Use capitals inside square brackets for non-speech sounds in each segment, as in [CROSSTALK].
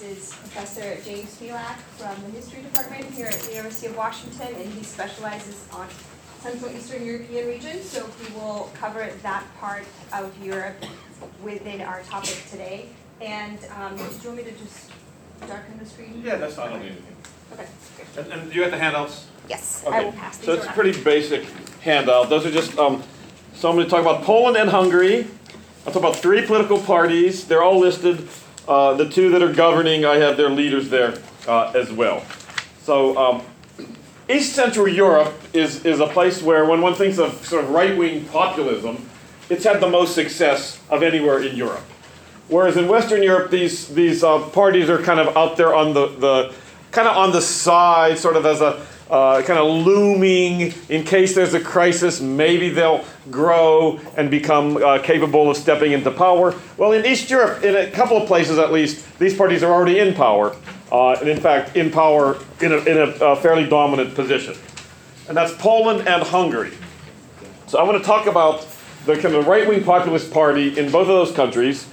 This is Professor James Felak from the History Department here at the University of Washington, and he specializes on Central Eastern European region, so he will cover that part of Europe within our topic today. And um, do you want me to just darken the screen? Yeah, that's fine, I don't need anything. Okay, And, and you have the handouts? yes, I Okay. will pass these So it's a around. pretty basic handout. Those are just, um, so I'm gonna talk about Poland and Hungary. I'll talk about three political parties. They're all listed. Uh, the two that are governing, I have their leaders there, uh, as well. So, um, East Central Europe is, is a place where when one thinks of sort of right-wing populism, it's had the most success of anywhere in Europe. Whereas in Western Europe, these these uh, parties are kind of out there on the, the kind of on the side, sort of as a uh, kind of looming in case there's a crisis. Maybe they'll grow and become uh, capable of stepping into power. Well, in East Europe, in a couple of places at least, these parties are already in power, uh, and in fact, in power in a, in a fairly dominant position. And that's Poland and Hungary. So I want to talk about the kind of right-wing populist party in both of those countries,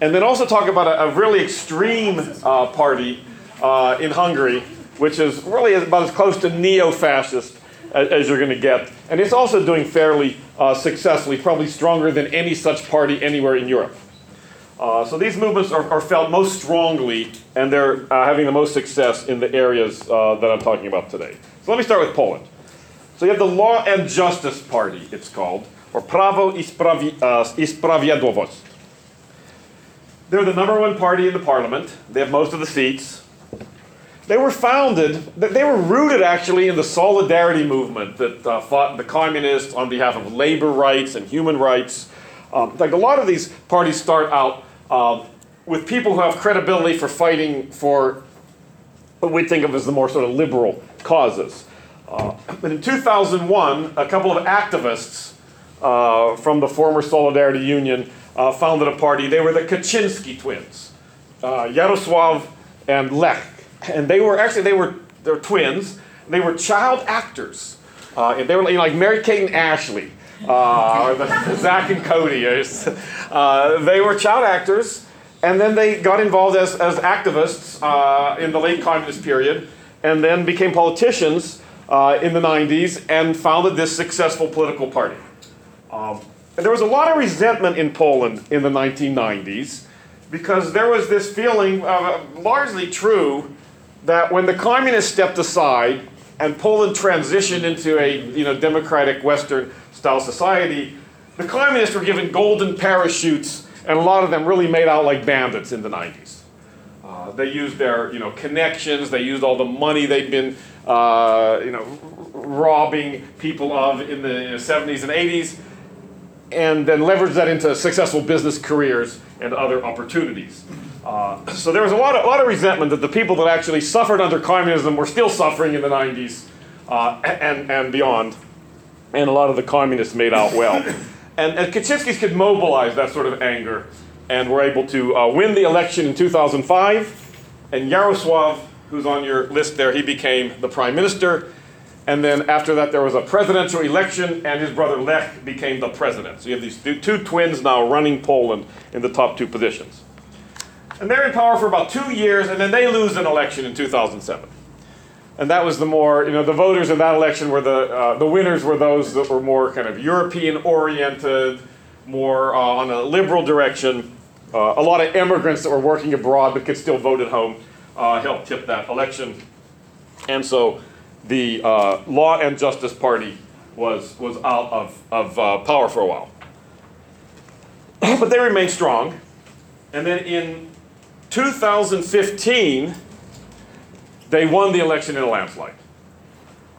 and then also talk about a, a really extreme uh, party uh, in Hungary, which is really about as close to neo-fascist as, as you're going to get, and it's also doing fairly uh, successfully, probably stronger than any such party anywhere in Europe. Uh, so these movements are, are felt most strongly, and they're uh, having the most success in the areas uh, that I'm talking about today. So let me start with Poland. So you have the Law and Justice Party, it's called, or Prawo i, Sprawi, uh, i Sprawiedliwość. They're the number one party in the parliament. They have most of the seats. They were founded, they were rooted actually in the solidarity movement that uh, fought the communists on behalf of labor rights and human rights. Um, like a lot of these parties start out uh, with people who have credibility for fighting for what we think of as the more sort of liberal causes. Uh, but in 2001, a couple of activists uh, from the former Solidarity Union uh, founded a party. They were the Kaczynski twins, uh, Yarosław and Lech, and they were actually they were they were twins. They were child actors, uh, and they were you know, like Mary Kate and Ashley, uh, or the [LAUGHS] Zach and Cody. Uh, they were child actors, and then they got involved as as activists uh, in the late communist period, and then became politicians uh, in the 90s and founded this successful political party. Um, and there was a lot of resentment in Poland in the 1990s because there was this feeling, uh, largely true, that when the communists stepped aside and Poland transitioned into a you know, democratic Western style society, the communists were given golden parachutes, and a lot of them really made out like bandits in the 90s. Uh, they used their, you know, connections. They used all the money they'd been, uh, you know, robbing people of in the 70s and 80s, and then leveraged that into successful business careers and other opportunities. Uh, so there was a lot, of, a lot of resentment that the people that actually suffered under communism were still suffering in the 90s uh, and, and beyond, and a lot of the communists made out well. And, and Kaczynskis could mobilize that sort of anger and were able to uh, win the election in 2005. And Yarosław, who's on your list there, he became the prime minister. And then after that, there was a presidential election, and his brother Lech became the president. So you have these two twins now running Poland in the top two positions. And they're in power for about two years, and then they lose an election in 2007. And that was the more, you know, the voters in that election were the, uh, the winners were those that were more kind of European oriented, more uh, on a liberal direction. Uh, a lot of immigrants that were working abroad but could still vote at home uh, helped tip that election. And so the uh, Law and Justice Party was, was out of, of uh, power for a while. [CLEARS THROAT] but they remained strong. And then in 2015, they won the election in a landslide.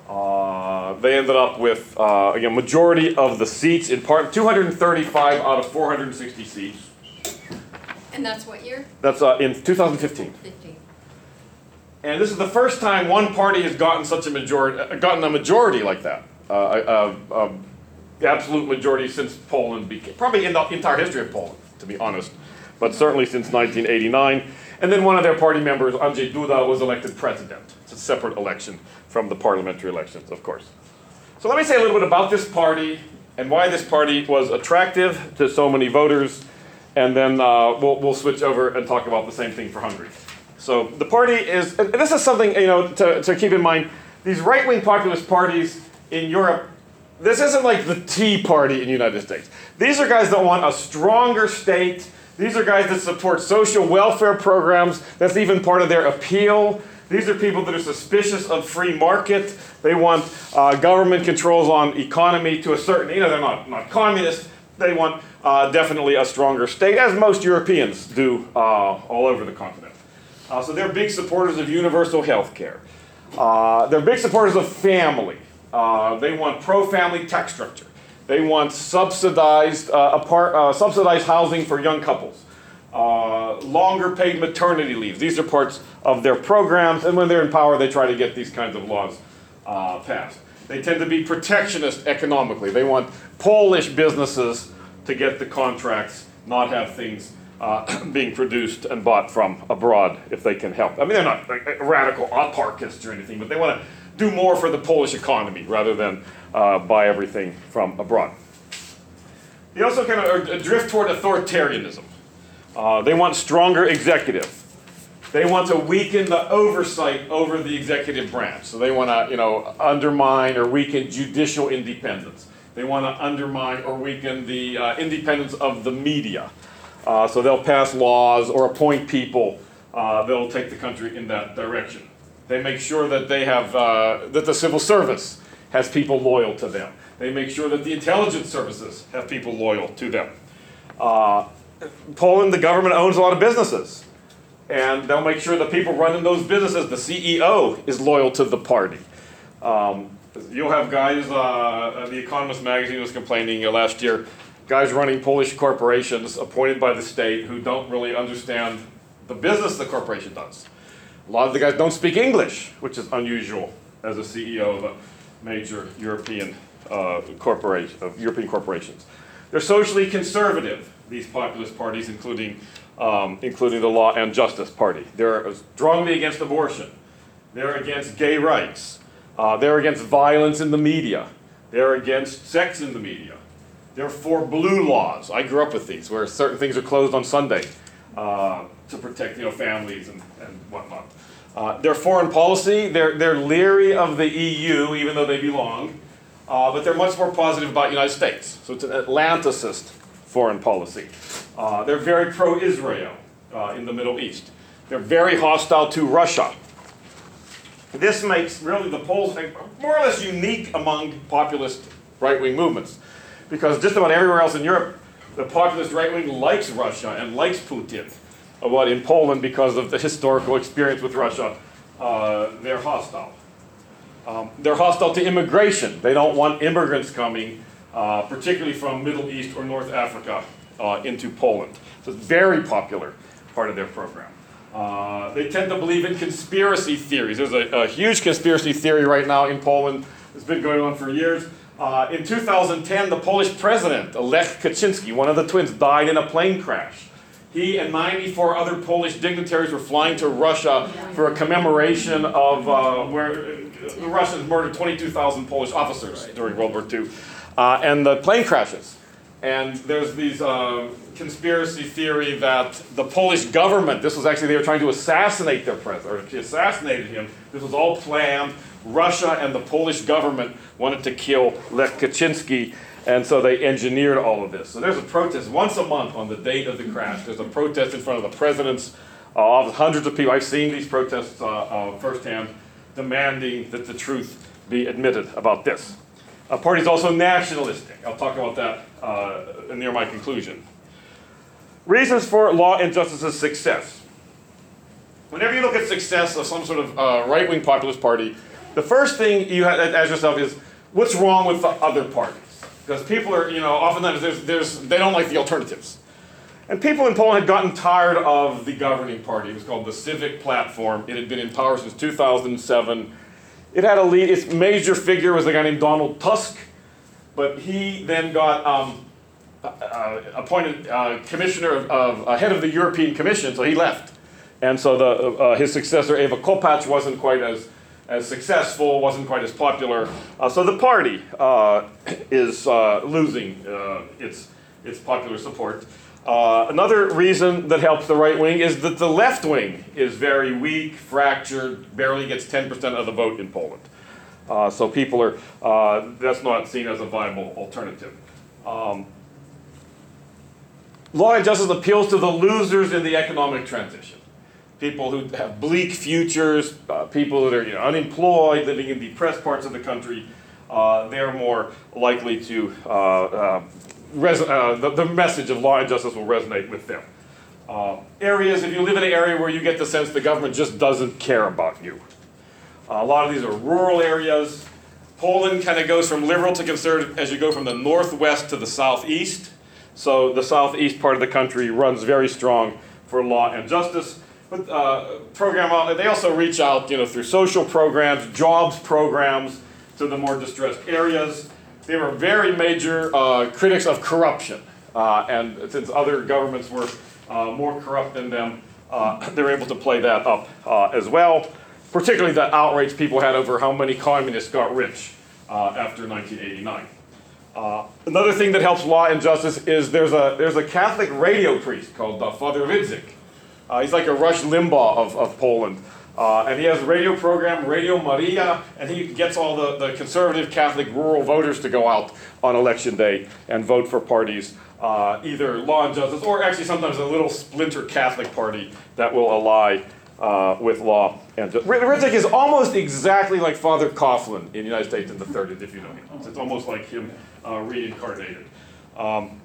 Uh, they ended up with uh, again majority of the seats in part 235 out of 460 seats. And that's what year? That's uh, in 2015. 15. And this is the first time one party has gotten such a majority, uh, gotten a majority like that, uh, a, a, a absolute majority since Poland became, probably in the entire history of Poland, to be honest, but certainly since 1989. And then one of their party members, Andrzej Duda, was elected president. It's a separate election from the parliamentary elections, of course. So let me say a little bit about this party and why this party was attractive to so many voters, and then uh, we'll, we'll switch over and talk about the same thing for Hungary. So the party is, and this is something you know to, to keep in mind. These right-wing populist parties in Europe, this isn't like the Tea Party in the United States. These are guys that want a stronger state. These are guys that support social welfare programs. That's even part of their appeal. These are people that are suspicious of free market. They want uh, government controls on economy to a certain, you know, they're not, not communist. They want uh, definitely a stronger state, as most Europeans do uh, all over the continent. Uh, so they're big supporters of universal health care. Uh, they're big supporters of family. Uh, they want pro-family tax structure. They want subsidized, apart, subsidized housing for young couples. Uh, longer paid maternity leave. These are parts of their programs, and when they're in power, they try to get these kinds of laws uh, passed. They tend to be protectionist economically. They want Polish businesses to get the contracts, not have things uh, [CLEARS THROAT] being produced and bought from abroad if they can help. I mean, they're not like, radical autarkists or anything, but they want to do more for the Polish economy rather than uh, buy everything from abroad. They also kind of drift toward authoritarianism. Uh, they want stronger executive. They want to weaken the oversight over the executive branch. So they want to, you know, undermine or weaken judicial independence. They want to undermine or weaken the uh, independence of the media. Uh, so they'll pass laws or appoint people uh, that'll take the country in that direction. They make sure that they have uh, that the civil service has people loyal to them. They make sure that the intelligence services have people loyal to them. Uh, Poland, the government owns a lot of businesses. And they'll make sure the people running those businesses, the CEO, is loyal to the party. Um, you'll have guys, uh, The Economist magazine was complaining uh, last year, guys running Polish corporations appointed by the state who don't really understand the business the corporation does. A lot of the guys don't speak English, which is unusual as a CEO of a major European uh, corporation, European corporations. They're socially conservative these populist parties, including, um, including the Law and Justice Party. They're strongly against abortion. They're against gay rights. Uh, they're against violence in the media. They're against sex in the media. They're for blue laws. I grew up with these, where certain things are closed on Sunday uh, to protect you know, families and, and whatnot. Uh, their foreign policy, they're, they're leery of the EU, even though they belong, uh, but they're much more positive about the United States. So it's an Atlanticist foreign policy. Uh, they're very pro Israel uh, in the Middle East. They're very hostile to Russia. This makes really the Poles more or less unique among populist right wing movements. Because just about everywhere else in Europe, the populist right wing likes Russia and likes Putin. But in Poland, because of the historical experience with Russia, uh, they're hostile. Um, they're hostile to immigration. They don't want immigrants coming uh, particularly from Middle East or North Africa uh, into Poland. So it's a very popular part of their program. Uh, they tend to believe in conspiracy theories. There's a, a, huge conspiracy theory right now in Poland. It's been going on for years. Uh, in 2010, the Polish president, Lech Kaczynski, one of the twins, died in a plane crash. He and 94 other Polish dignitaries were flying to Russia for a commemoration of uh, where the Russians murdered 22,000 Polish officers during World War II. Uh, and the plane crashes. And there's these uh, conspiracy theory that the Polish government, this was actually, they were trying to assassinate their president, or assassinated him. This was all planned. Russia and the Polish government wanted to kill Lech Kaczynski, and so they engineered all of this. So there's a protest once a month on the date of the crash. There's a protest in front of the president's uh, office. Hundreds of people, I've seen these protests uh, uh, firsthand, demanding that the truth be admitted about this. A party is also nationalistic. I'll talk about that uh, near my conclusion. Reasons for law and justice's success. Whenever you look at success of some sort of uh, right wing populist party, the first thing you have to ask yourself is what's wrong with the other parties? Because people are, you know, oftentimes there's, there's, they don't like the alternatives. And people in Poland had gotten tired of the governing party. It was called the Civic Platform. It had been in power since 2007. It had a lead, its major figure was a guy named Donald Tusk, but he then got um, uh, appointed uh, commissioner of, of uh, head of the European Commission, so he left. And so the, uh, his successor, Eva Kopacz, wasn't quite as, as successful, wasn't quite as popular. Uh, so the party uh, is losing its, its popular support. Uh, another reason that helps the right wing is that the left wing is very weak, fractured, barely gets 10% of the vote in Poland. Uh, so people are, uh, that's not seen as a viable alternative. Um, law and justice appeals to the losers in the economic transition. People who have bleak futures, uh, people that are you know, unemployed, living in depressed parts of the country, uh, they're more likely to uh, res- uh, the, the message of law and justice will resonate with them. Uh, areas, if you live in an area where you get the sense the government just doesn't care about you. Uh, a lot of these are rural areas. Poland kind of goes from liberal to conservative as you go from the northwest to the southeast. So the southeast part of the country runs very strong for law and justice. But uh, program they also reach out, you know, through social programs, jobs programs to the more distressed areas. They were very major uh, critics of corruption. Uh, and since other governments were uh, more corrupt than them, uh, [COUGHS] they were able to play that up uh, as well. Particularly the outrage people had over how many communists got rich uh, after 1989. another thing that helps law and justice is there's a, there's a Catholic radio priest called Father Rydzyk. he's like a Rush Limbaugh of, of Poland. Uh, and he has a radio program, Radio Maria, and he gets all the, the conservative Catholic rural voters to go out on election day and vote for parties, uh, either law and justice, or actually sometimes a little splinter Catholic party that will ally uh, with law and justice. Rydzyk is almost exactly like Father Coughlin in the United States in the 30s, if you know him. It's almost like him uh, reincarnated. Um,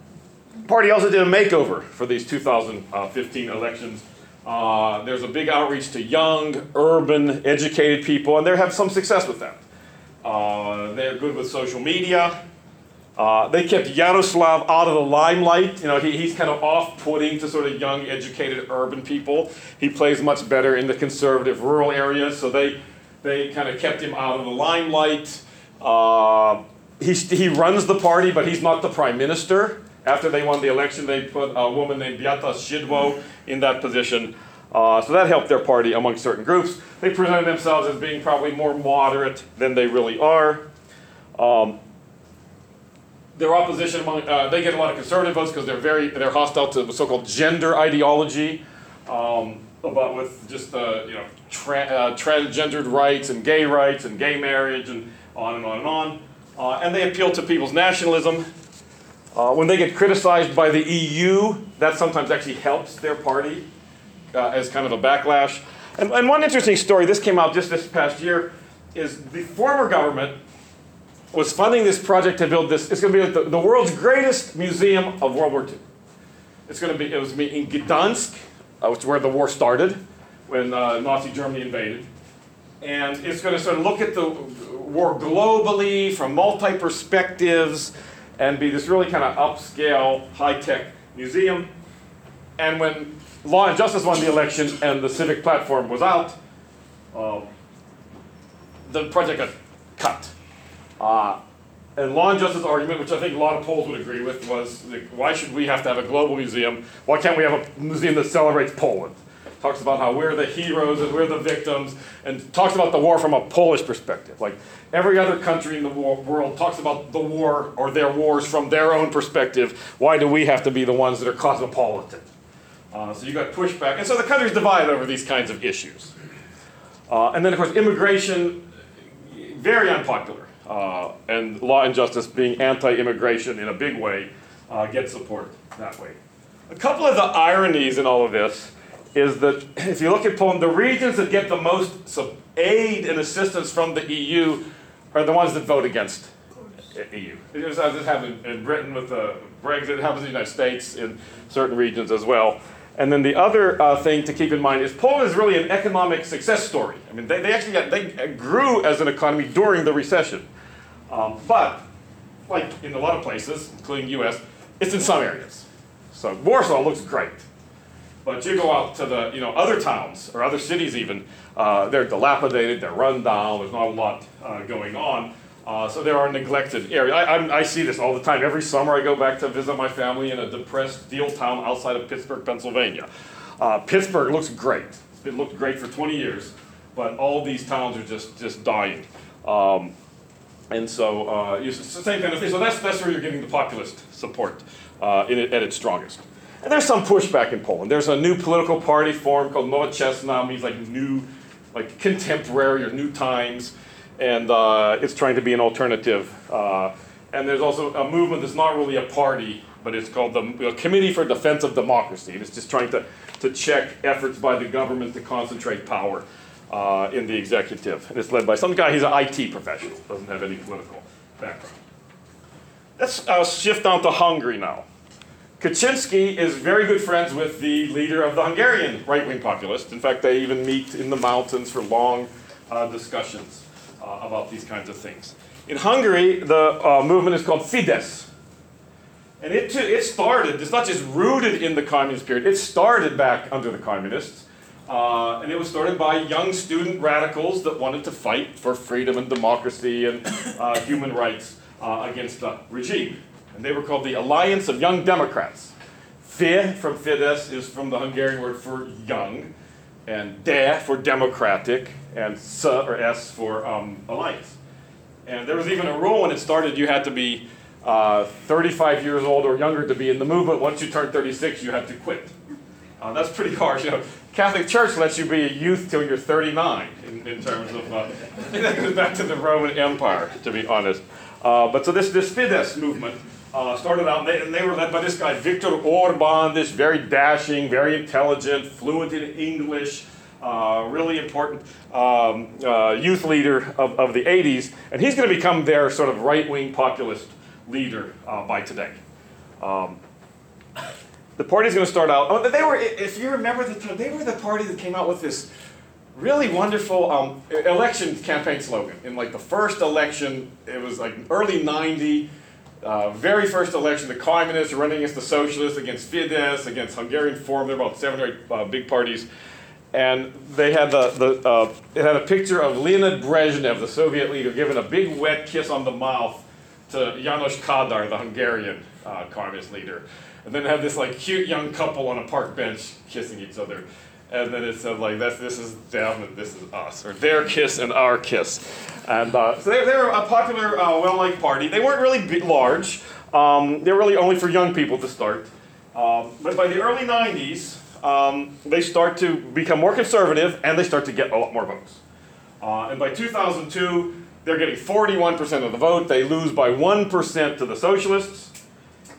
party also did a makeover for these 2015 elections. Uh, there's a big outreach to young, urban, educated people, and they have some success with that. Uh, they're good with social media. Uh, they kept Yaroslav out of the limelight. You know, he, he's kind of off-putting to sort of young, educated, urban people. He plays much better in the conservative rural areas, so they, they kind of kept him out of the limelight. Uh, he, he runs the party, but he's not the prime minister. After they won the election, they put a woman named Beata Szydło in that position. Uh, so that helped their party among certain groups. They presented themselves as being probably more moderate than they really are. Um, their opposition among uh, they get a lot of conservative votes because they're very they're hostile to the so-called gender ideology, um, about with just you know tra- uh, transgendered rights and gay rights and gay marriage and on and on and on. Uh, and they appeal to people's nationalism. Uh, when they get criticized by the EU, that sometimes actually helps their party uh, as kind of a backlash. And, and one interesting story, this came out just this past year, is the former government was funding this project to build this. It's going to be the, the world's greatest museum of World War II. It's going to be, it was in Gdansk, uh, which is where the war started, when uh, Nazi Germany invaded. And it's going to sort of look at the war globally from multi perspectives and be this really kind of upscale, high tech museum. And when Law and Justice won the election and the civic platform was out, uh, the project got cut. Uh, and Law and Justice argument, which I think a lot of Poles would agree with, was like, why should we have to have a global museum? Why can't we have a museum that celebrates Poland? talks about how we're the heroes and we're the victims, and talks about the war from a Polish perspective. Like every other country in the world talks about the war or their wars from their own perspective. Why do we have to be the ones that are cosmopolitan? Uh, so you got pushback, and so the countries divide over these kinds of issues. Uh, and then, of course, immigration, very unpopular, uh, and law and justice being anti-immigration in a big way, uh, get support that way. A couple of the ironies in all of this is that if you look at Poland, the regions that get the most aid and assistance from the EU are the ones that vote against EU. It just happens in Britain with the Brexit, it happens in the United States in certain regions as well. And then the other uh, thing to keep in mind is Poland is really an economic success story. I mean, they, they actually got, they grew as an economy during the recession. Um, but, like in a lot of places, including US, it's in some areas. So Warsaw looks great. But you go out to the you know other towns or other cities even, uh, they're dilapidated, they're run down. There's not a lot uh, going on. Uh, so there are neglected areas. I, I, see this all the time. Every summer I go back to visit my family in a depressed deal town outside of Pittsburgh, Pennsylvania. Uh, Pittsburgh looks great. It looked great for 20 years, but all these towns are just just dying. Um, and so uh, same kind of thing. So that's, that's where you're getting the populist support uh, it, at its strongest. And there's some pushback in Poland. There's a new political party formed called Nowoczesna, means like new, like contemporary or new times and uh, it's trying to be an alternative. Uh, and there's also a movement that's not really a party, but it's called the Committee for Defense of Democracy. And it's just trying to, to check efforts by the government to concentrate power uh, in the executive. And it's led by some guy, he's an IT professional, doesn't have any political background. Let's uh, shift on to Hungary now. Kaczynski is very good friends with the leader of the Hungarian right wing populist. In fact, they even meet in the mountains for long uh, discussions uh, about these kinds of things. In Hungary, the uh, movement is called Fidesz. And it, too, it started, it's not just rooted in the communist period, it started back under the communists. Uh, and it was started by young student radicals that wanted to fight for freedom and democracy and uh, human rights uh, against the regime. And they were called the Alliance of Young Democrats. Fi from Fidesz is from the Hungarian word for young and DE for democratic, and S or S for um, alliance. And there was even a rule when it started, you had to be uh, 35 years old or younger to be in the movement. Once you turn 36, you had to quit. Uh, that's pretty harsh. You know, Catholic Church lets you be a youth till you're 39 in, in terms of, uh, that goes [LAUGHS] back to the Roman Empire, to be honest. Uh, but so this, this Fidesz movement uh, started out, and they, and they, were led by this guy, Viktor Orban, this very dashing, very intelligent, fluent in English, uh, really important um, uh, youth leader of, of the 80s. And he's going to become their sort of right wing populist leader uh, by today. Um, the party's going to start out. Oh, they were, if you remember the they were the party that came out with this really wonderful um, election campaign slogan. In like the first election, it was like early 90. Uh, very first election, the communists are running against the socialists, against Fidesz, against Hungarian Forum. There are about seven or eight uh, big parties. And they had the, the uh, it had a picture of Leonid Brezhnev, the Soviet leader, giving a big wet kiss on the mouth to Janos Kadar, the Hungarian uh, communist leader. And then it had this like cute young couple on a park bench kissing each other. And then it said like that's this is them and this is us, or their kiss and our kiss. And uh, so they, they were a popular, uh, well-liked party. They weren't really large. Um, they were really only for young people to start. Um, but by the early 90s, um, they start to become more conservative and they start to get a lot more votes. Uh, and by 2002, they're getting 41% of the vote. They lose by 1% to the socialists.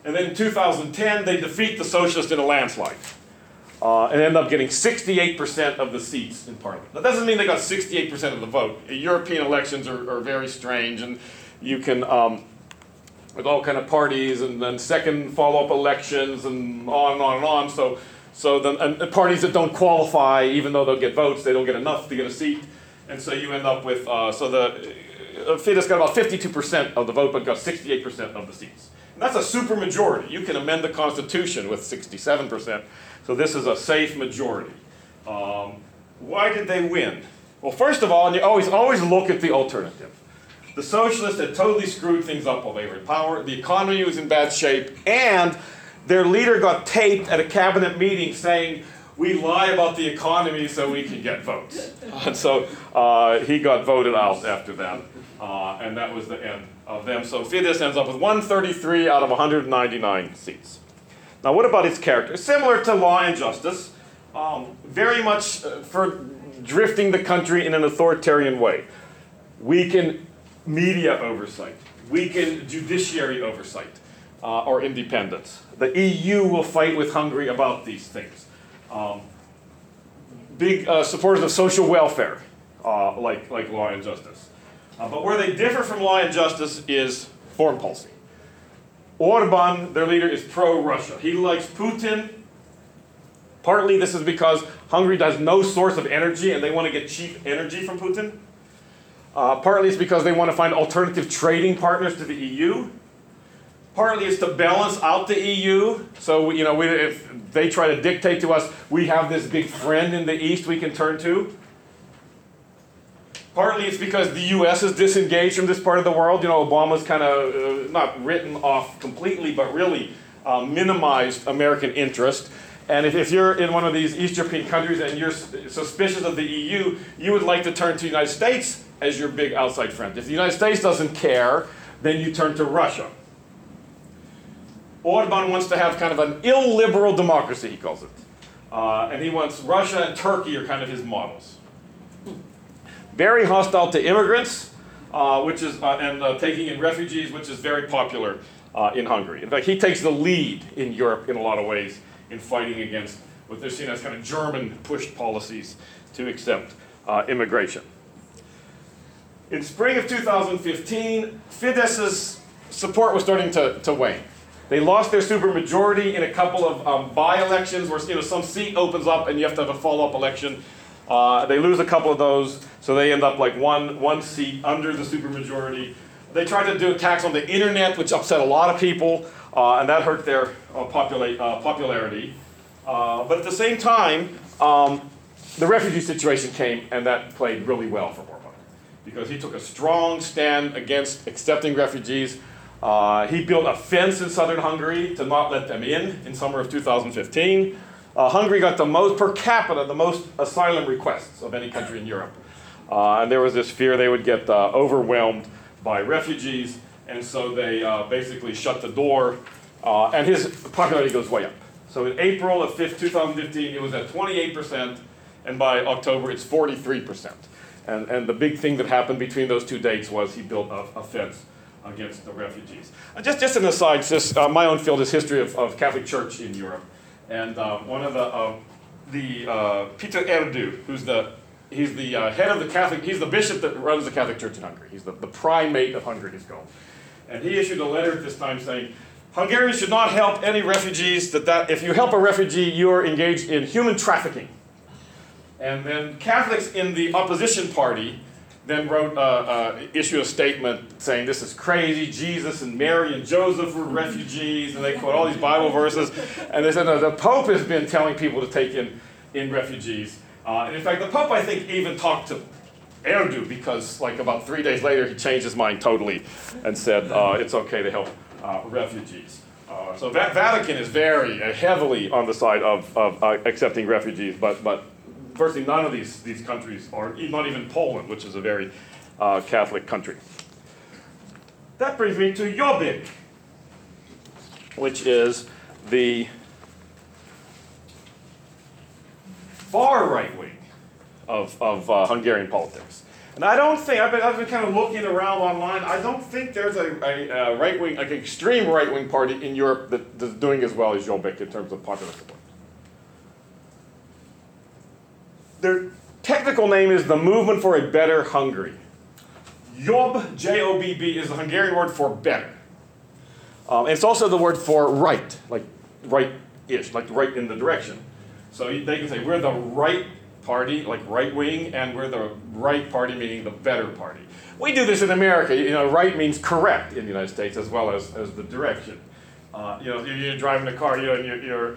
And then in 2010, they defeat the socialists in a landslide uh, and end up getting 68% of the seats in parliament. That doesn't mean they got 68% of the vote. European elections are, are very strange, and you can, um, with all kind of parties, and then second follow-up elections, and on and on and on. So, so then and parties that don't qualify, even though they'll get votes, they don't get enough to get a seat, and so you end up with uh, so the uh, Fidesz got about 52% of the vote, but got 68% of the seats. And that's a super majority. You can amend the Constitution with 67%. So this is a safe majority. Um, why did they win? Well, first of all, and you always, always look at the alternative. The socialists had totally screwed things up while they were in power. The economy was in bad shape, and their leader got taped at a cabinet meeting saying, we lie about the economy so we can get votes. [LAUGHS] And so uh, he got voted out after that, uh, and that was the end of them. So Fidesz ends up with 133 out of 199 seats. Now, what about its character? Similar to Law and Justice, um, very much uh, for drifting the country in an authoritarian way. Weaken media oversight, weaken judiciary oversight uh, or independence. The EU will fight with Hungary about these things. Um, big uh, supporters of social welfare, uh, like, like law and justice. Uh, but where they differ from law and justice is foreign policy. Orban, their leader, is pro Russia. He likes Putin. Partly this is because Hungary has no source of energy and they want to get cheap energy from Putin. Uh, partly it's because they want to find alternative trading partners to the EU. Partly it's to balance out the EU. So, you know, we, if they try to dictate to us, we have this big friend in the East we can turn to. Partly it's because the U.S. is disengaged from this part of the world. You know, Obama's kind of uh, not written off completely, but really uh, minimized American interest. And if, if you're in one of these East European countries and you're suspicious of the EU, you would like to turn to the United States as your big outside friend. If the United States doesn't care, then you turn to Russia. Orban wants to have kind of an illiberal democracy, he calls it. Uh, and he wants Russia and Turkey are kind of his models. Very hostile to immigrants, uh, which is, uh, and uh, taking in refugees, which is very popular uh, in Hungary. In fact, he takes the lead in Europe in a lot of ways in fighting against what they're seen as kind of German pushed policies to accept uh, immigration. In spring of 2015, Fidesz's support was starting to, to wane. They lost their supermajority in a couple of um, by-elections where you know some seat opens up and you have to have a follow-up election. Uh, they lose a couple of those, so they end up like one one seat under the supermajority. They tried to do attacks on the internet, which upset a lot of people, uh, and that hurt their uh, uh, popularity. Uh, but at the same time, um, the refugee situation came, and that played really well for Orban because he took a strong stand against accepting refugees. Uh, he built a fence in southern Hungary to not let them in in summer of 2015. Uh, Hungary got the most per capita, the most asylum requests of any country in Europe. Uh, and there was this fear they would get uh, overwhelmed by refugees, and so they uh, basically shut the door, uh, and his popularity goes way up. So in April of 2015, it was at 28%, and by October, it's 43%. And, and the big thing that happened between those two dates was he built a, a fence against the refugees. Uh, just, just an aside, just, my own field is history of, of Catholic Church in Europe. And uh, one of the, uh, the uh, Peter Erdő, who's the, he's the uh, head of the Catholic, he's the bishop that runs the Catholic Church in Hungary. He's the, the primate of Hungary, he's called. And he issued a letter at this time saying, Hungarians should not help any refugees, that, that if you help a refugee, you're engaged in human trafficking. And then Catholics in the opposition party then wrote, uh, uh, issued a statement saying this is crazy. Jesus and Mary and Joseph were refugees, and they quote all these Bible verses. And they said no, the Pope has been telling people to take in, in refugees. Uh, and in fact, the Pope, I think, even talked to Erdő because, like, about three days later, he changed his mind totally and said uh, it's okay to help uh, refugees. Uh, so Va- Vatican is very heavily on the side of, of accepting refugees, but, but virtually none of these, these countries, or not even Poland, which is a very uh, Catholic country. That brings me to Jobbik, which is the far right wing of, of uh, Hungarian politics. And I don't think, I've been, I've been kind of looking around online, I don't think there's a, a, a right wing, like extreme right wing party in Europe that, that's doing as well as Jobbik in terms of popular support. Their technical name is the Movement for a Better Hungary. Jobb, J O B B, is the Hungarian word for better. Um, it's also the word for right, like right ish, like right in the direction. So they can say we're the right party, like right wing, and we're the right party, meaning the better party. We do this in America. You know, right means correct in the United States as well as, as the direction. Uh, you know, you're driving a car, you know, and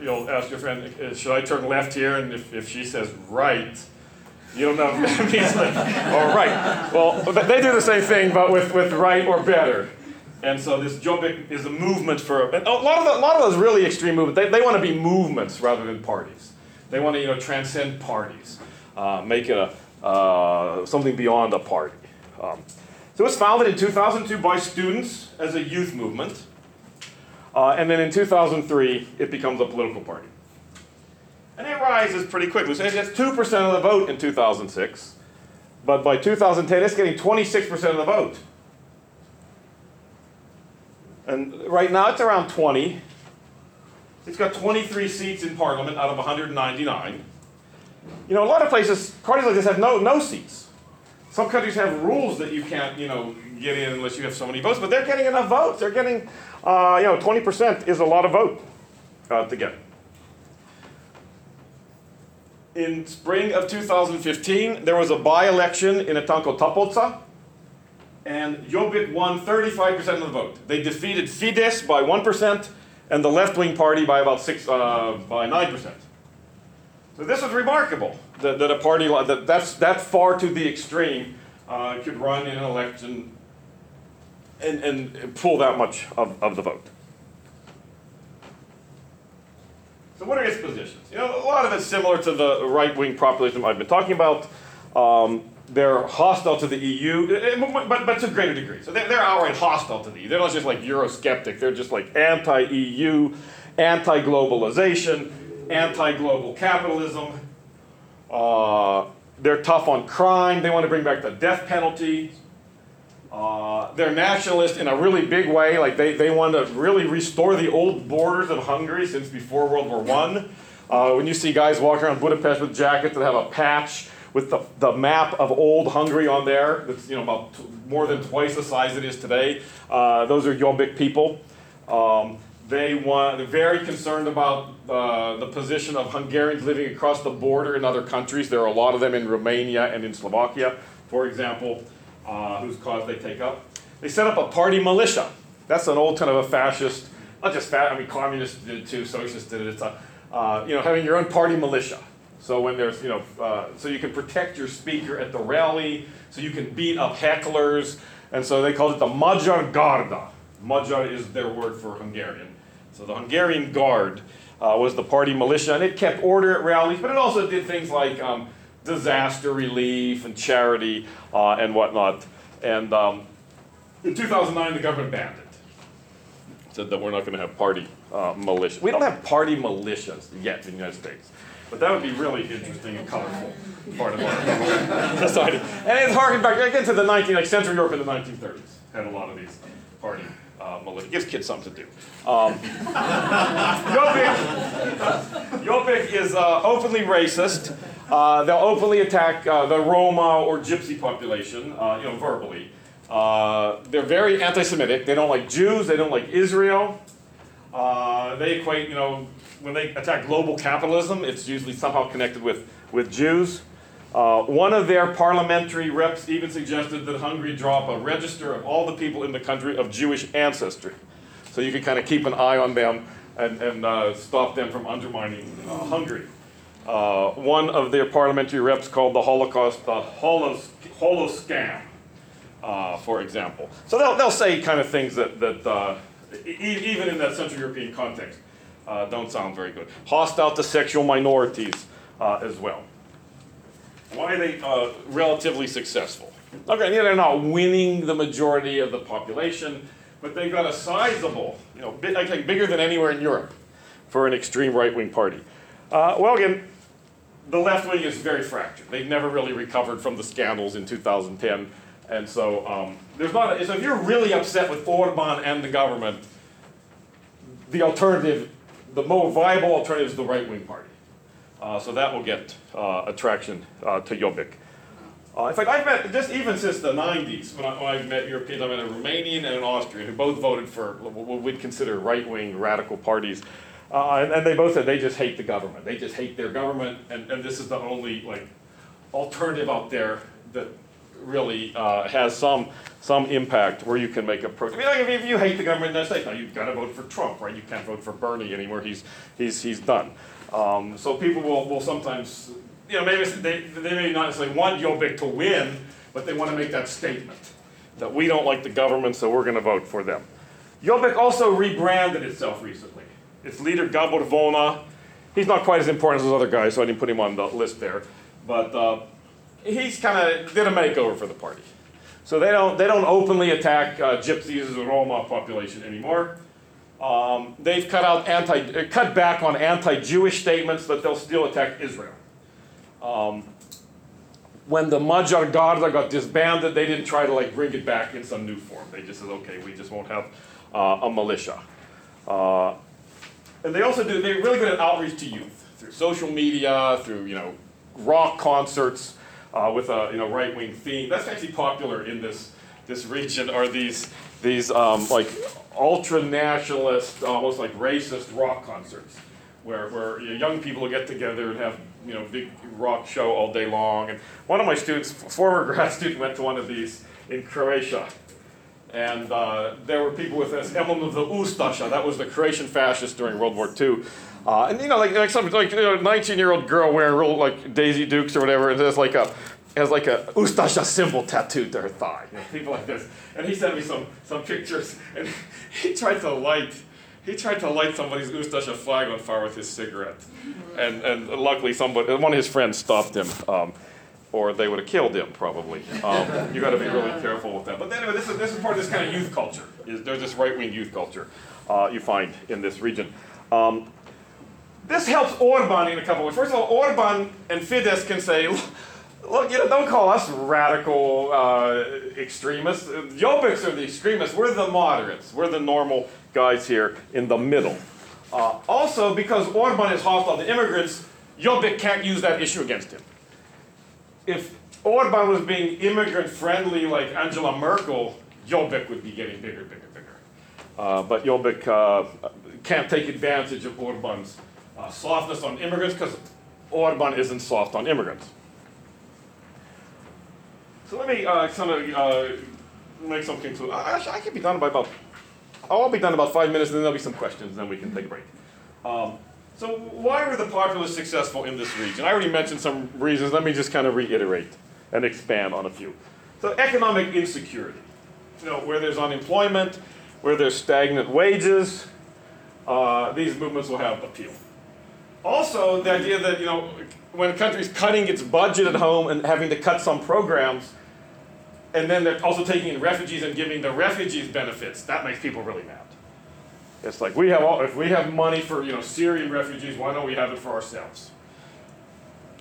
you will ask your friend, uh, should I turn left here? And if, if she says right, you don't know if that [LAUGHS] means like, or right. Well, they do the same thing, but with, with right or better. And so this Jobbik is a movement for, a lot of, the, a lot of those really extreme movements, they, they want to be movements rather than parties. They want to, you know, transcend parties, uh, make it a, uh, something beyond a party. Um, so it was founded in 2002 by students as a youth movement. Uh, and then in 2003, it becomes a political party. And it rises pretty quickly. So it gets 2% of the vote in 2006. But by 2010, it's getting 26% of the vote. And right now, it's around 20. It's got 23 seats in parliament out of 199. You know, a lot of places, parties like this have no, no seats. Some countries have rules that you can't, you know, get in unless you have so many votes, but they're getting enough votes. They're getting, uh, you know, 20% is a lot of vote uh, to get. In spring of 2015, there was a by-election in a town called Tapolca. and Jobbik won 35% of the vote. They defeated Fidesz by 1% and the left-wing party by about six, uh, by 9%. So this was remarkable, that, that a party that, that's that far to the extreme uh, could run in an election and, and pull that much of, of the vote. So what are his positions? You know, a lot of it's similar to the right-wing populism I've been talking about. Um, they're hostile to the EU, eh, eh, but, but to a greater degree. So they're, they're outright hostile to the EU. They're not just like Eurosceptic, they're just like anti-EU, anti-globalization, anti-global capitalism. Uh, they're tough on crime. They want to bring back the death penalty. Uh, they're nationalist in a really big way. Like they, they want to really restore the old borders of Hungary since before World War One. Uh, when you see guys walking around Budapest with jackets that have a patch with the, the map of old Hungary on there, that's you know about t- more than twice the size it is today. Uh, those are Jobbik people. Um, they want, they're very concerned about uh, the position of Hungarians living across the border in other countries. There are a lot of them in Romania and in Slovakia, for example, uh, whose cause they take up. They set up a party militia. That's an old kind of a fascist, not just fat, I mean, communists did it too, socialists did it. It's a, uh, you know, having your own party militia. So when there's, you know, uh, so you can protect your speaker at the rally, so you can beat up hecklers, and so they called it the Magyar Garda. Magyar is their word for Hungarian. So the Hungarian Guard uh, was the party militia, and it kept order at rallies, but it also did things like um, disaster relief and charity uh, and whatnot. And um, in 2009, the government banned it. Said that we're not going to have party uh, militia. We don't have party militias yet in the United States. But that would be really interesting and colorful part of our [LAUGHS] society. And it's harking back again to the 19, like Central Europe in the 1930s had a lot of these party uh, militia. Gives kids something to do. Um, [LAUGHS] Jobbik, Jobbik is uh, openly racist. Uh, they'll openly attack uh, the Roma or Gypsy population, uh, you know, verbally. Uh, they're very anti-Semitic. They don't like Jews. They don't like Israel. Uh, they equate, you know, when they attack global capitalism, it's usually somehow connected with, with Jews. Uh, one of their parliamentary reps even suggested that Hungary draw up a register of all the people in the country of Jewish ancestry. So you can kind of keep an eye on them and, and stop them from undermining Hungary. Uh, one of their parliamentary reps called the Holocaust the holos, holoscam, uh, for example. So they'll, they'll say kind of things that, that uh, e- even in that Central European context, uh, don't sound very good. Hostile to sexual minorities uh, as well. Why are they uh, relatively successful? Okay, they're not winning the majority of the population, but they've got a sizable, you know, bit, I think bigger than anywhere in Europe for an extreme right wing party. Well, again, the left wing is very fractured. They've never really recovered from the scandals in 2010. And so um, there's not. A, so if you're really upset with Orban and the government, the alternative, the more viable alternative is the right wing party. Uh, so that will get uh, attraction uh, to Jobbik. Uh, in fact, I've met, just even since the 90s, when, I, when I've met Europeans, I've met a Romanian and an Austrian who both voted for what we'd consider right wing radical parties. Uh, and, and, they both said they just hate the government. They just hate their government, and, and this is the only like alternative out there that really uh, has some some impact where you can make a pro. I mean, like if you hate the government in the United States, now you've got to vote for Trump, right? You can't vote for Bernie anymore. He's he's he's done. Um, so people will, will sometimes, you know, maybe they, they may not necessarily want Jobbik to win, but they want to make that statement that we don't like the government, so we're going to vote for them. Jobbik also rebranded itself recently. Its leader, Gabor Vona. he's not quite as important as those other guys, so I didn't put him on the list there. But uh, he's kind of did a makeover for the party. So they don't, they don't openly attack uh, gypsies or Roma population anymore. Um, they've cut out anti, cut back on anti-Jewish statements, but they'll still attack Israel. Um, when the Magyar Garda got disbanded, they didn't try to like bring it back in some new form. They just said, okay, we just won't have uh, a militia. Uh, and they also do, they're really good at outreach to youth through social media, through, you know, rock concerts uh, with a, you know, right-wing theme. That's actually popular in this, this region are these, these um, like ultra nationalist, almost like racist rock concerts, where, where young people get together and have you know big rock show all day long. And one of my students, former [LAUGHS] grad student, went to one of these in Croatia. And uh, there were people with this emblem of the Ustasha, that was the Croatian fascists during World War II. Uh, and you know, like, like some like you know, 19-year-old girl wearing real like Daisy Dukes or whatever, and has like a has like a Ustasha symbol tattooed to her thigh. You know, people like this. And he sent me some some pictures, and he tried to light he tried to light somebody's Ustasha flag on fire with his cigarette, and and luckily somebody one of his friends stopped him. Um, or they would have killed him probably. Um, you got to be really careful with that. But anyway, this is this is part of this kind of youth culture. Is there's this right wing youth culture uh, you find in this region. Um, this helps Orban in a couple ways. First of all, Orban and Fidesz can say, look, you know, don't call us radical uh, extremists. Jobbiks are the extremists. We're the moderates. We're the normal guys here in the middle. Uh, also, because Orban is hostile to immigrants, Jobbik can't use that issue against him if Orban was being immigrant friendly like Angela Merkel, Jobbik would be getting bigger, bigger, bigger. Uh, but Jobbik uh, can't take advantage of Orban's uh, softness on immigrants because Orban isn't soft on immigrants. So let me uh, kind of uh, make some conclusion. Actually, I can be done by about, I'll be done about five minutes and then there'll be some questions and then we can take a break. Um, so why were the populists successful in this region? I already mentioned some reasons. Let me just kind of reiterate and expand on a few. So economic insecurity. You know, where there's unemployment, where there's stagnant wages, uh, these movements will have appeal. Also, the idea that, you know, when a country's cutting its budget at home and having to cut some programs, and then they're also taking in refugees and giving the refugees benefits, that makes people really mad. It's like we have all, if we have money for you know Syrian refugees, why don't we have it for ourselves?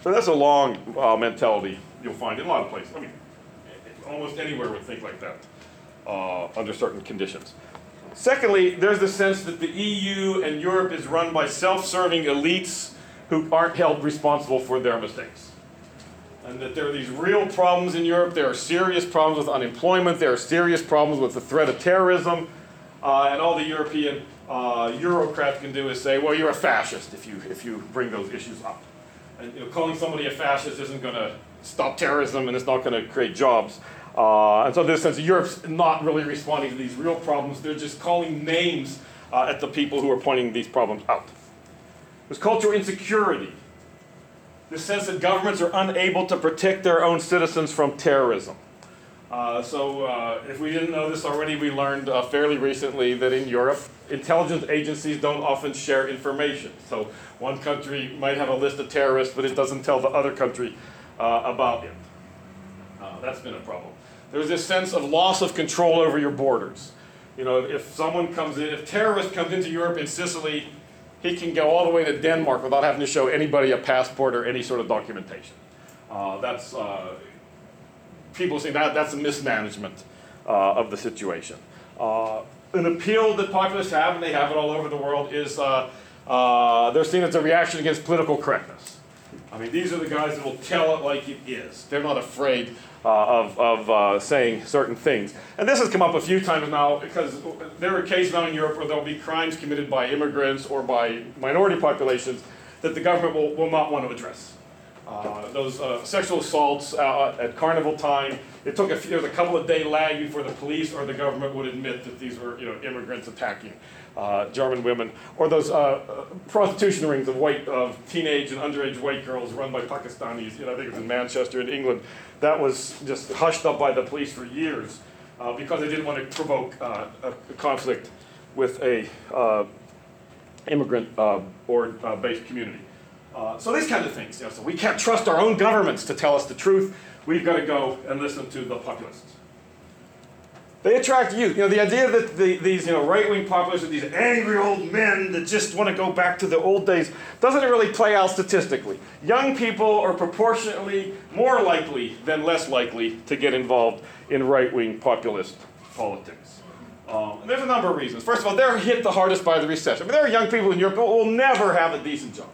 So that's a long uh, mentality you'll find in a lot of places. I mean, almost anywhere would think like that uh, under certain conditions. Secondly, there's the sense that the EU and Europe is run by self-serving elites who aren't held responsible for their mistakes. And that there are these real problems in Europe. There are serious problems with unemployment. There are serious problems with the threat of terrorism. Uh, and all the European uh, Eurocrats can do is say, well, you're a fascist if you, if you bring those issues up. And you know, calling somebody a fascist isn't going to stop terrorism and it's not going to create jobs. Uh, and so, in this sense, Europe's not really responding to these real problems. They're just calling names uh, at the people who are pointing these problems out. There's cultural insecurity. The sense that governments are unable to protect their own citizens from terrorism. Uh, so, uh, if we didn't know this already, we learned uh, fairly recently that in Europe, intelligence agencies don't often share information. So, one country might have a list of terrorists, but it doesn't tell the other country uh, about it. Uh, that's been a problem. There's this sense of loss of control over your borders. You know, if someone comes in, if terrorist comes into Europe in Sicily, he can go all the way to Denmark without having to show anybody a passport or any sort of documentation. that's people say that that's a mismanagement uh, of the situation. Uh, an appeal that populists have, and they have it all over the world, is uh, uh, they're seen as a reaction against political correctness. I mean, these are the guys that will tell it like it is. They're not afraid uh, of, of saying certain things. And this has come up a few times now because there are cases now in Europe where there'll be crimes committed by immigrants or by minority populations that the government will, will not want to address. Uh, those uh, sexual assaults uh, at carnival time, it took a few, there was a couple of day lag before the police or the government would admit that these were you know, immigrants attacking uh, German women. Or those uh, prostitution rings of white, of teenage and underage white girls run by Pakistanis, you know, I think it was in Manchester in England. That was just hushed up by the police for years because they didn't want to provoke a, conflict with a immigrant or based community. Uh, so these kind of things. You know, so we can't trust our own governments to tell us the truth. We've got to go and listen to the populists. They attract youth. You know, the idea that the, these you know, right-wing populists are these angry old men that just want to go back to the old days doesn't really play out statistically. Young people are proportionately more likely than less likely to get involved in right-wing populist politics. Um, and there's a number of reasons. First of all, they're hit the hardest by the recession. There are young people in Europe who will never have a decent job.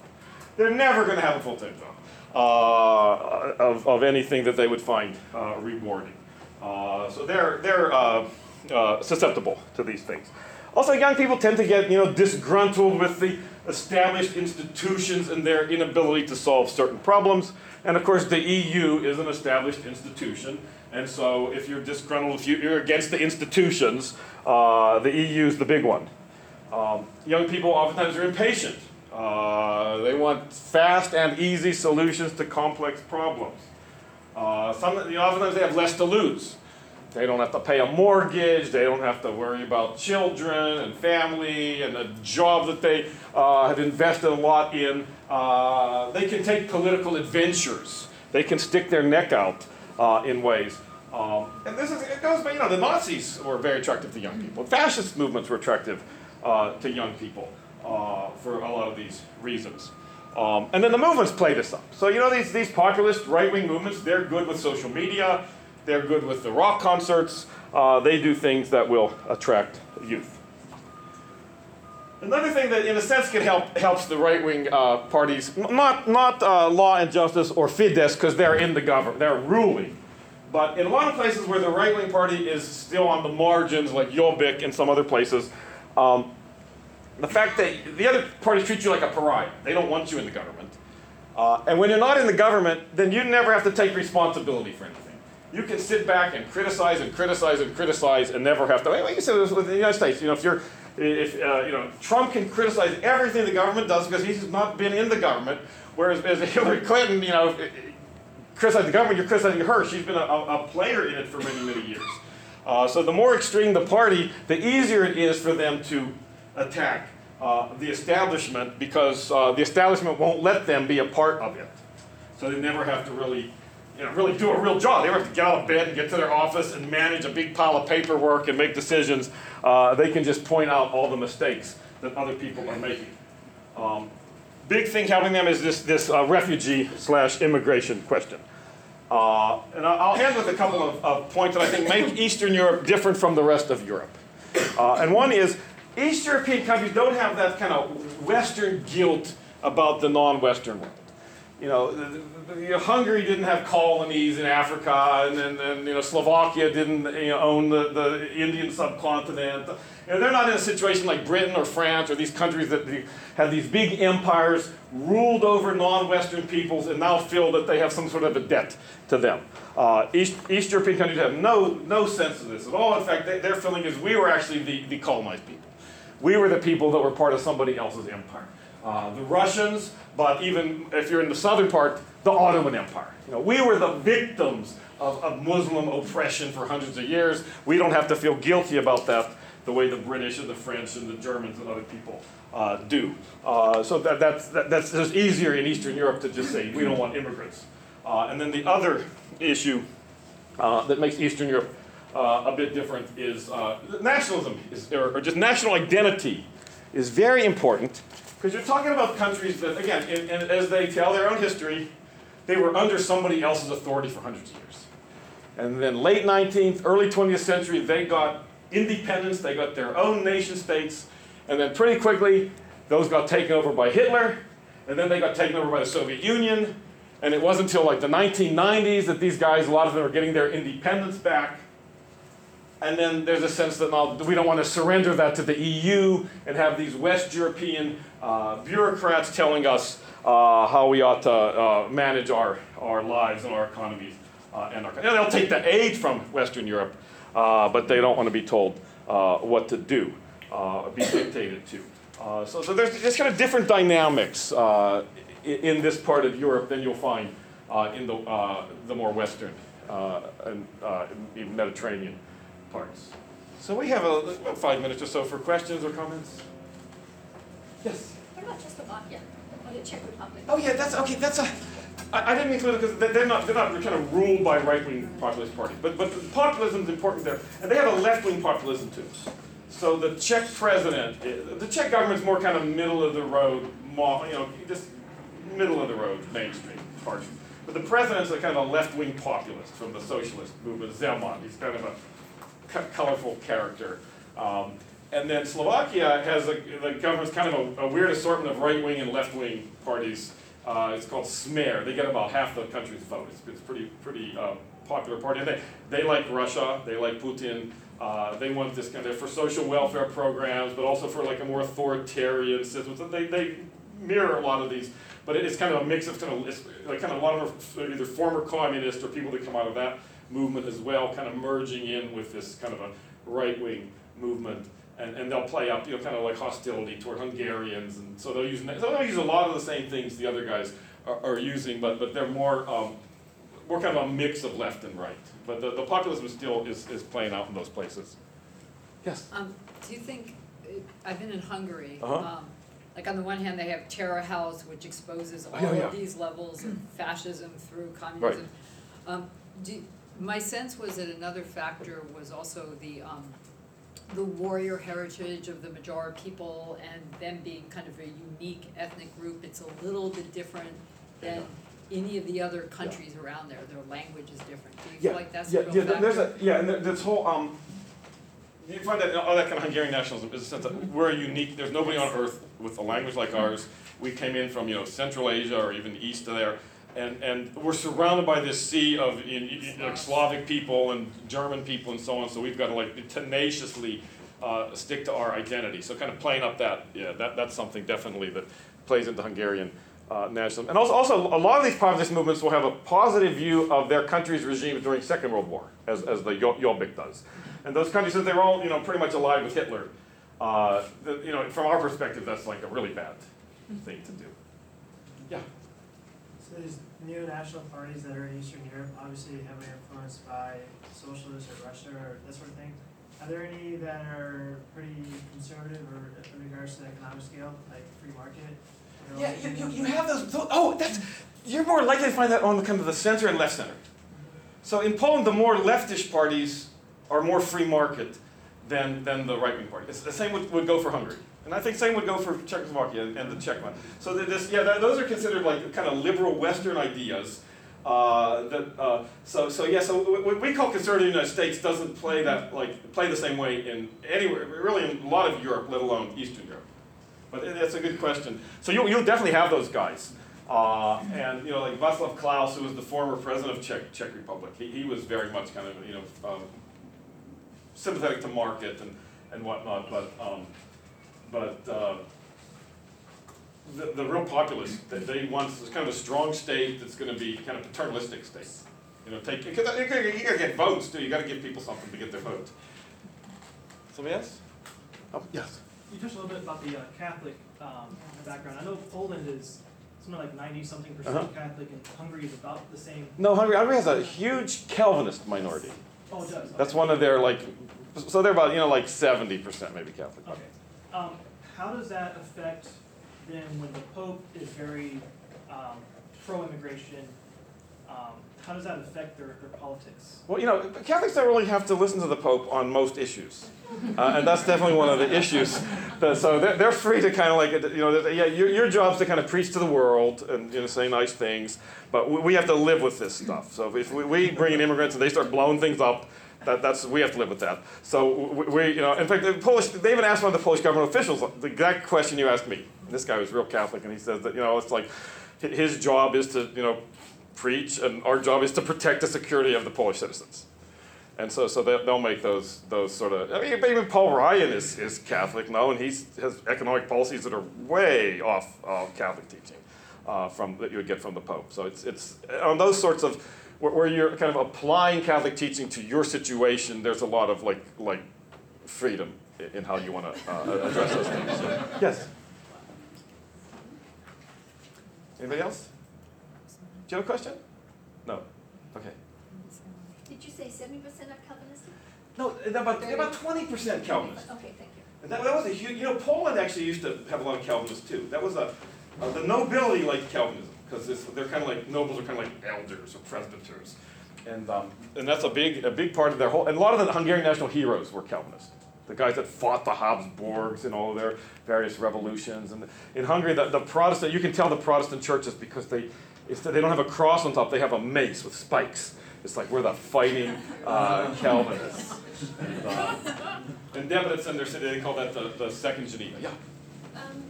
They're never going to have a full time job uh, of, of anything that they would find uh, rewarding. Uh, so they're, they're uh, uh, susceptible to these things. Also, young people tend to get you know, disgruntled with the established institutions and their inability to solve certain problems. And of course, the EU is an established institution. And so, if you're disgruntled, if you're against the institutions, uh, the EU is the big one. Um, young people oftentimes are impatient. Uh, they want fast and easy solutions to complex problems. Uh, some, you know, oftentimes they have less to lose. They don't have to pay a mortgage. They don't have to worry about children and family and a job that they uh, have invested a lot in. Uh, they can take political adventures. They can stick their neck out uh, in ways. Um, and this is, it goes by, you know, the Nazis were very attractive to young people. Fascist movements were attractive uh, to young people uh, for a lot of these reasons. Um, and then the movements play this up. So, you know, these, these populist right wing movements, they're good with social media, they're good with the rock concerts, uh, they do things that will attract youth. Another thing that, in a sense, can help helps the right wing uh, parties, not, not uh, Law and Justice or Fidesz, because they're in the government, they're ruling. But in a lot of places where the right wing party is still on the margins, like Jobbik and some other places, um, the fact that the other parties treat you like a pariah, they don't want you in the government. Uh, and when you're not in the government, then you never have to take responsibility for anything. You can sit back and criticize and criticize and criticize and never have to. Wait, you said this with the United States. You know, if you're, if uh, you know, Trump can criticize everything the government does because he's not been in the government, whereas as [LAUGHS] Hillary Clinton, you know, criticize the government, you're criticizing her. She's been a, a player in it for many, many years. Uh, so the more extreme the party, the easier it is for them to attack uh, the establishment because uh, the establishment won't let them be a part of it. So they never have to really, you know, really do a real job. They never have to get out of bed and get to their office and manage a big pile of paperwork and make decisions. Uh, they can just point out all the mistakes that other people are making. Um, big thing helping them is this, this uh, refugee slash immigration question. Uh, and I'll end with a couple of, of, points that I think make Eastern Europe different from the rest of Europe. Uh, and one is East European countries don't have that kind of Western guilt about the non-Western world. You know, the, the, Hungary didn't have colonies in Africa, and then, and, you know Slovakia didn't you know, own the, the Indian subcontinent. You know, they're not in a situation like Britain or France or these countries that have these big empires ruled over non-Western peoples and now feel that they have some sort of a debt to them. Uh, East, East European countries have no, no sense of this at all. In fact, they, their feeling is we were actually the, the colonized people. We were the people that were part of somebody else's empire. Uh, the Russians, but even if you're in the southern part, the Ottoman Empire. You know, we were the victims of, of Muslim oppression for hundreds of years. We don't have to feel guilty about that the way the British and the French and the Germans and other people uh, do. Uh, so that, that's, that, that's just easier in Eastern Europe to just say we don't want immigrants. Uh, and then the other issue uh, that makes Eastern Europe uh, a bit different is uh, nationalism, is, or, or, just national identity, is very important because you're talking about countries that, again, in, in, as they tell their own history, they were under somebody else's authority for hundreds of years. And then late 19th, early 20th century, they got independence, they got their own nation states, and then pretty quickly, those got taken over by Hitler, and then they got taken over by the Soviet Union, and it wasn't until like the 1990s that these guys, a lot of them, were getting their independence back. And then there's a sense that we don't want to surrender that to the EU and have these West European uh, bureaucrats telling us uh, how we ought to uh, manage our, our lives and our economies. Uh, and our, they'll take the aid from Western Europe, uh, but they don't want to be told uh, what to do, be dictated to. so, so there's just kind of different dynamics in this part of Europe than you'll find in the, the more western and Mediterranean parts. So we have a, about five minutes or so for questions or comments. Yes? What about Czechoslovakia or oh, the Czech Republic? Oh yeah, that's okay. That's a. I, I didn't include it because they're not they're not kind of ruled by right wing populist parties, but but populism is important there, and they have a left wing populism too. So the Czech president, eh, the Czech government's more kind of middle of the road, you know, just middle of the road mainstream party. But the president's a kind of a left wing populist from the socialist movement, Zeman. He's kind of a colorful character. Um, and then Slovakia has a, the government's kind of a, a weird assortment of right wing and left wing parties. Uh, it's called Smer. They get about half the country's vote. It's, it's pretty pretty uh, popular party. And they, they like Russia. They like Putin. Uh, they want this kind of for social welfare programs, but also for like a more authoritarian system. So they, they mirror a lot of these, but it's kind of a mix of kind of like kind of a lot of either former communists or people that come out of that movement as well, kind of merging in with this kind of a right wing movement. And, and they'll play up, you know, kind of like hostility toward Hungarians, and so they'll use so they'll use a lot of the same things the other guys are, are using, but but they're more um, more kind of a mix of left and right. But the, the populism is still is, is playing out in those places. Yes. Um, do you think, uh, I've been in Hungary, Uh-huh. um, like on the one hand, they have Terror House, which exposes all Oh, yeah, yeah. of these levels of fascism through communism. Um, do, my sense was that another factor was also the, um, the warrior heritage of the Magyar people and them being kind of a unique ethnic group, it's a little bit different than any of the other countries around there, their language is different, do you feel like that's a yeah, real yeah. There's a, yeah, and there- this whole, um, you find that all that kind of Hungarian nationalism is a sense that we're unique, there's nobody on earth with a language like ours. We came in from, you know, Central Asia or even east of there, and, and we're surrounded by this sea of in, in, like Slavic people and German people and so on, so we've got to like tenaciously uh, stick to our identity. So kind of playing up that, yeah, that, that's something definitely that plays into Hungarian uh, nationalism. And also, also, a lot of these populist movements will have a positive view of their country's regime during Second World War, as, as the Jo- Jobbik does. And those countries, since they were all, you know, pretty much allied with Hitler, uh, the, you know, from our perspective, that's like a really bad thing to do. Yeah. These neo-national parties that are in Eastern Europe, obviously heavily influenced by socialists or Russia or that sort of thing. Are there any that are pretty conservative or in regards to the economic scale, like free market? Yeah, you, you, you have those, tho- oh, that's, you're more likely to find that on the kind of the center and left center. So in Poland, the more leftish parties are more free market than, than the right-wing party. The same would, would go for Hungary. And I think same would go for Czechoslovakia and, the Czech one. So this, yeah, that, those are considered like kind of liberal Western ideas. Uh, that, uh, so, so yeah, so what we call conservative United States doesn't play that, like, play the same way in anywhere, really in a lot of Europe, let alone Eastern Europe. But that's a good question. So you'll, you'll definitely have those guys. Uh, and, you know, like Václav Klaus, who was the former president of Czech, Czech Republic, he, he was very much kind of, you know, um, sympathetic to market and, and whatnot, but, um, but, uh, the, the real populists, they, they want is kind of a strong state that's gonna be kind of paternalistic state. You know, take, because you gotta, get votes too, you gotta give people something to get their vote. Somebody else? Oh, yes. You touched a little bit about the uh, Catholic um, background. I know Poland is something like ninety-something percent Uh-huh. Catholic, and Hungary is about the same. No, Hungary, Hungary has a huge Calvinist minority. Oh, it does. That's one of their like, so they're about, you know, like seventy percent maybe Catholic. Okay. Um, how does that affect then when the Pope is very um, pro-immigration? Um, how does that affect their, their politics? Well, you know, Catholics don't really have to listen to the Pope on most issues. Uh, and that's definitely one of the issues. So they're, they're free to kind of like, you know, yeah, your, your job's to kind of preach to the world and, you know, say nice things. But we, we have to live with this stuff. So if we, we bring in immigrants and they start blowing things up, that, that's, we have to live with that. So we, you know, in fact, the Polish, they even asked one of the Polish government officials the exact question you asked me. This guy was real Catholic and he says that, you know, it's like his job is to, you know, preach and our job is to protect the security of the Polish citizens. And so, so they- they'll make those, those sort of. I mean, even Paul Ryan is, is Catholic now, and he has economic policies that are way off uh, Catholic teaching uh, from that you would get from the Pope. So it's it's on those sorts of where, where you're kind of applying Catholic teaching to your situation. There's a lot of like like freedom in how you want to uh, address those things. So, yes. Anybody else? Do you have a question? No. Okay. Did you say seventy percent of Calvinistic? No, about about twenty percent Calvinist. Okay, thank you. And that, that was a huge, you know, Poland actually used to have a lot of Calvinists too. That was a, uh, the nobility liked Calvinism because they're kind of like nobles are kind of like elders or presbyters, and um, and that's a big a big part of their whole. And a lot of the Hungarian national heroes were Calvinist. The guys that fought the Habsburgs and all of their various revolutions. And in Hungary, the, the Protestant, you can tell the Protestant churches because they, it's, they don't have a cross on top, they have a mace with spikes. It's like we're the fighting uh, [LAUGHS] Calvinists. And, uh, in Debrecen, in their city, they call that the, the second Geneva. Yeah. Um,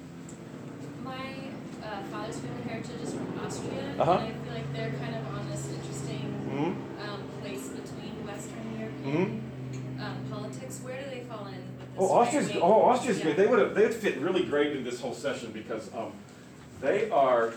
my uh, father's family heritage is from Austria, Uh-huh. and I feel like they're kind of on this interesting hmm um, place between Western European hmm um, politics Where do they fall in? Oh, Austria's, oh, Austria's Yeah. great. They would have, they'd fit really great in this whole session because um, they are,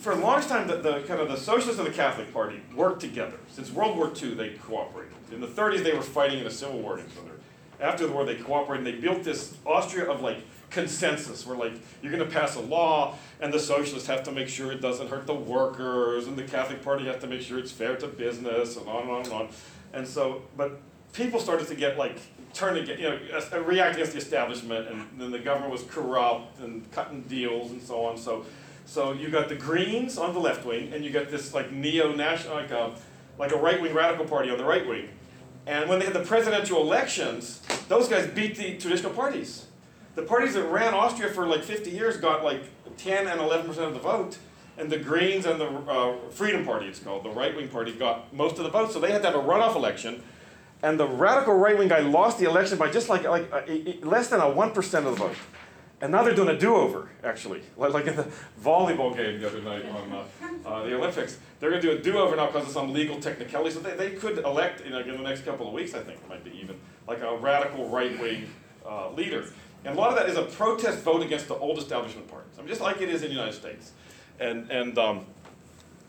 for the longest time, the, the kind of the socialists and the Catholic Party worked together. Since World War II, they cooperated. In the 30s, they were fighting in a civil war other. After the war, they cooperated. and They built this Austria of like consensus, where like you're going to pass a law, and the socialists have to make sure it doesn't hurt the workers, and the Catholic Party has to make sure it's fair to business, and on and on and on. And so, but people started to get like turn against, you know, uh, react against the establishment, and then the government was corrupt and cutting deals and so on. So, so you got the Greens on the left wing, and you got this like neo-national, like a, like a right-wing radical party on the right wing. And when they had the presidential elections, those guys beat the traditional parties. The parties that ran Austria for like 50 years got like 10 and 11 percent of the vote, and the Greens and the uh, Freedom Party, it's called, the right-wing party, got most of the votes. So they had to have a runoff election, and the radical right-wing guy lost the election by just like like uh, e- e- less than a one percent of the vote. And now they're doing a do-over, actually, [LAUGHS] like, like in the volleyball game the other night on uh, uh, the Olympics. They're going to do a do-over now because of some legal technicality. So they, they could elect, you know, in the next couple of weeks, I think, it might be even, like a radical right-wing uh, leader. And a lot of that is a protest vote against the old establishment parties. I mean, just like it is in the United States. And, and, um,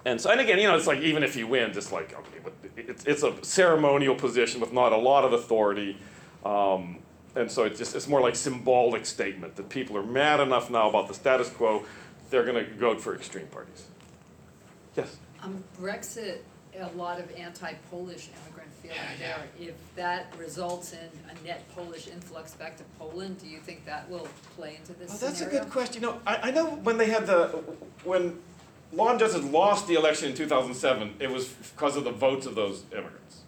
and so, and again, you know, it's like even if you win, just like, okay, but it's, it's a ceremonial position with not a lot of authority. Um, and so it's just, it's more like symbolic statement that people are mad enough now about the status quo, they're gonna go for extreme parties. Yes? Um, Brexit, a lot of anti-Polish immigrant feeling there. If that results in a net Polish influx back to Poland, do you think that will play into this Oh, scenario? that's a good question. You know, I, I know when they had the, when Law and Justice lost the election in 2007, it was because of the votes of those immigrants.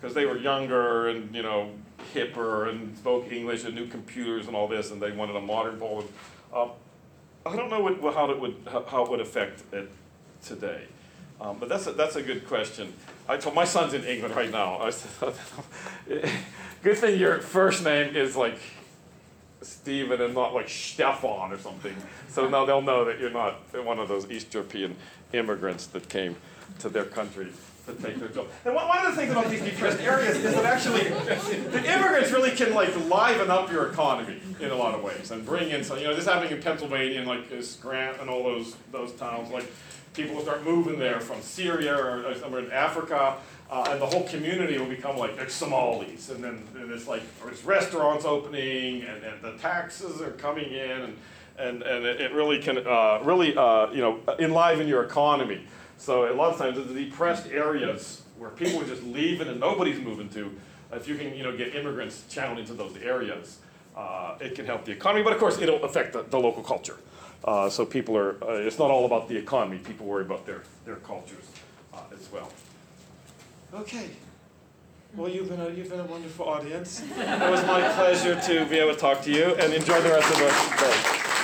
Because they were younger and, you know, hipper and spoke English and knew computers and all this, and they wanted a modern Poland. Um, I don't know what, how it would, how how it would affect it today. Um, but that's a, that's a good question. I told my son's in England right now. I said, [LAUGHS] good thing your first name is like Stephen and not like Stefan or something. So now they'll know that you're not one of those East European immigrants that came to their country to take their job. And one, of the things about these depressed areas is that actually the immigrants really can like liven up your economy in a lot of ways and bring in some, you know, this happening in Pennsylvania and like Scranton and all those, those towns, like people will start moving there from Syria or, somewhere in Africa. Uh, and the whole community will become like like Somalis, and then and it's like there's restaurants opening, and, and the taxes are coming in, and and, and it, it really can uh, really uh, you know enliven your economy. So a lot of times the depressed areas where people are just leaving and nobody's moving to, if you can you know get immigrants channeled into those areas, uh, it can help the economy. But of course, it'll affect the, the local culture. Uh, so people are uh, it's not all about the economy. People worry about their their cultures uh, as well. Okay. Well, you've been a, you've been a wonderful audience. It was my pleasure to be able to talk to you and enjoy the rest of the day.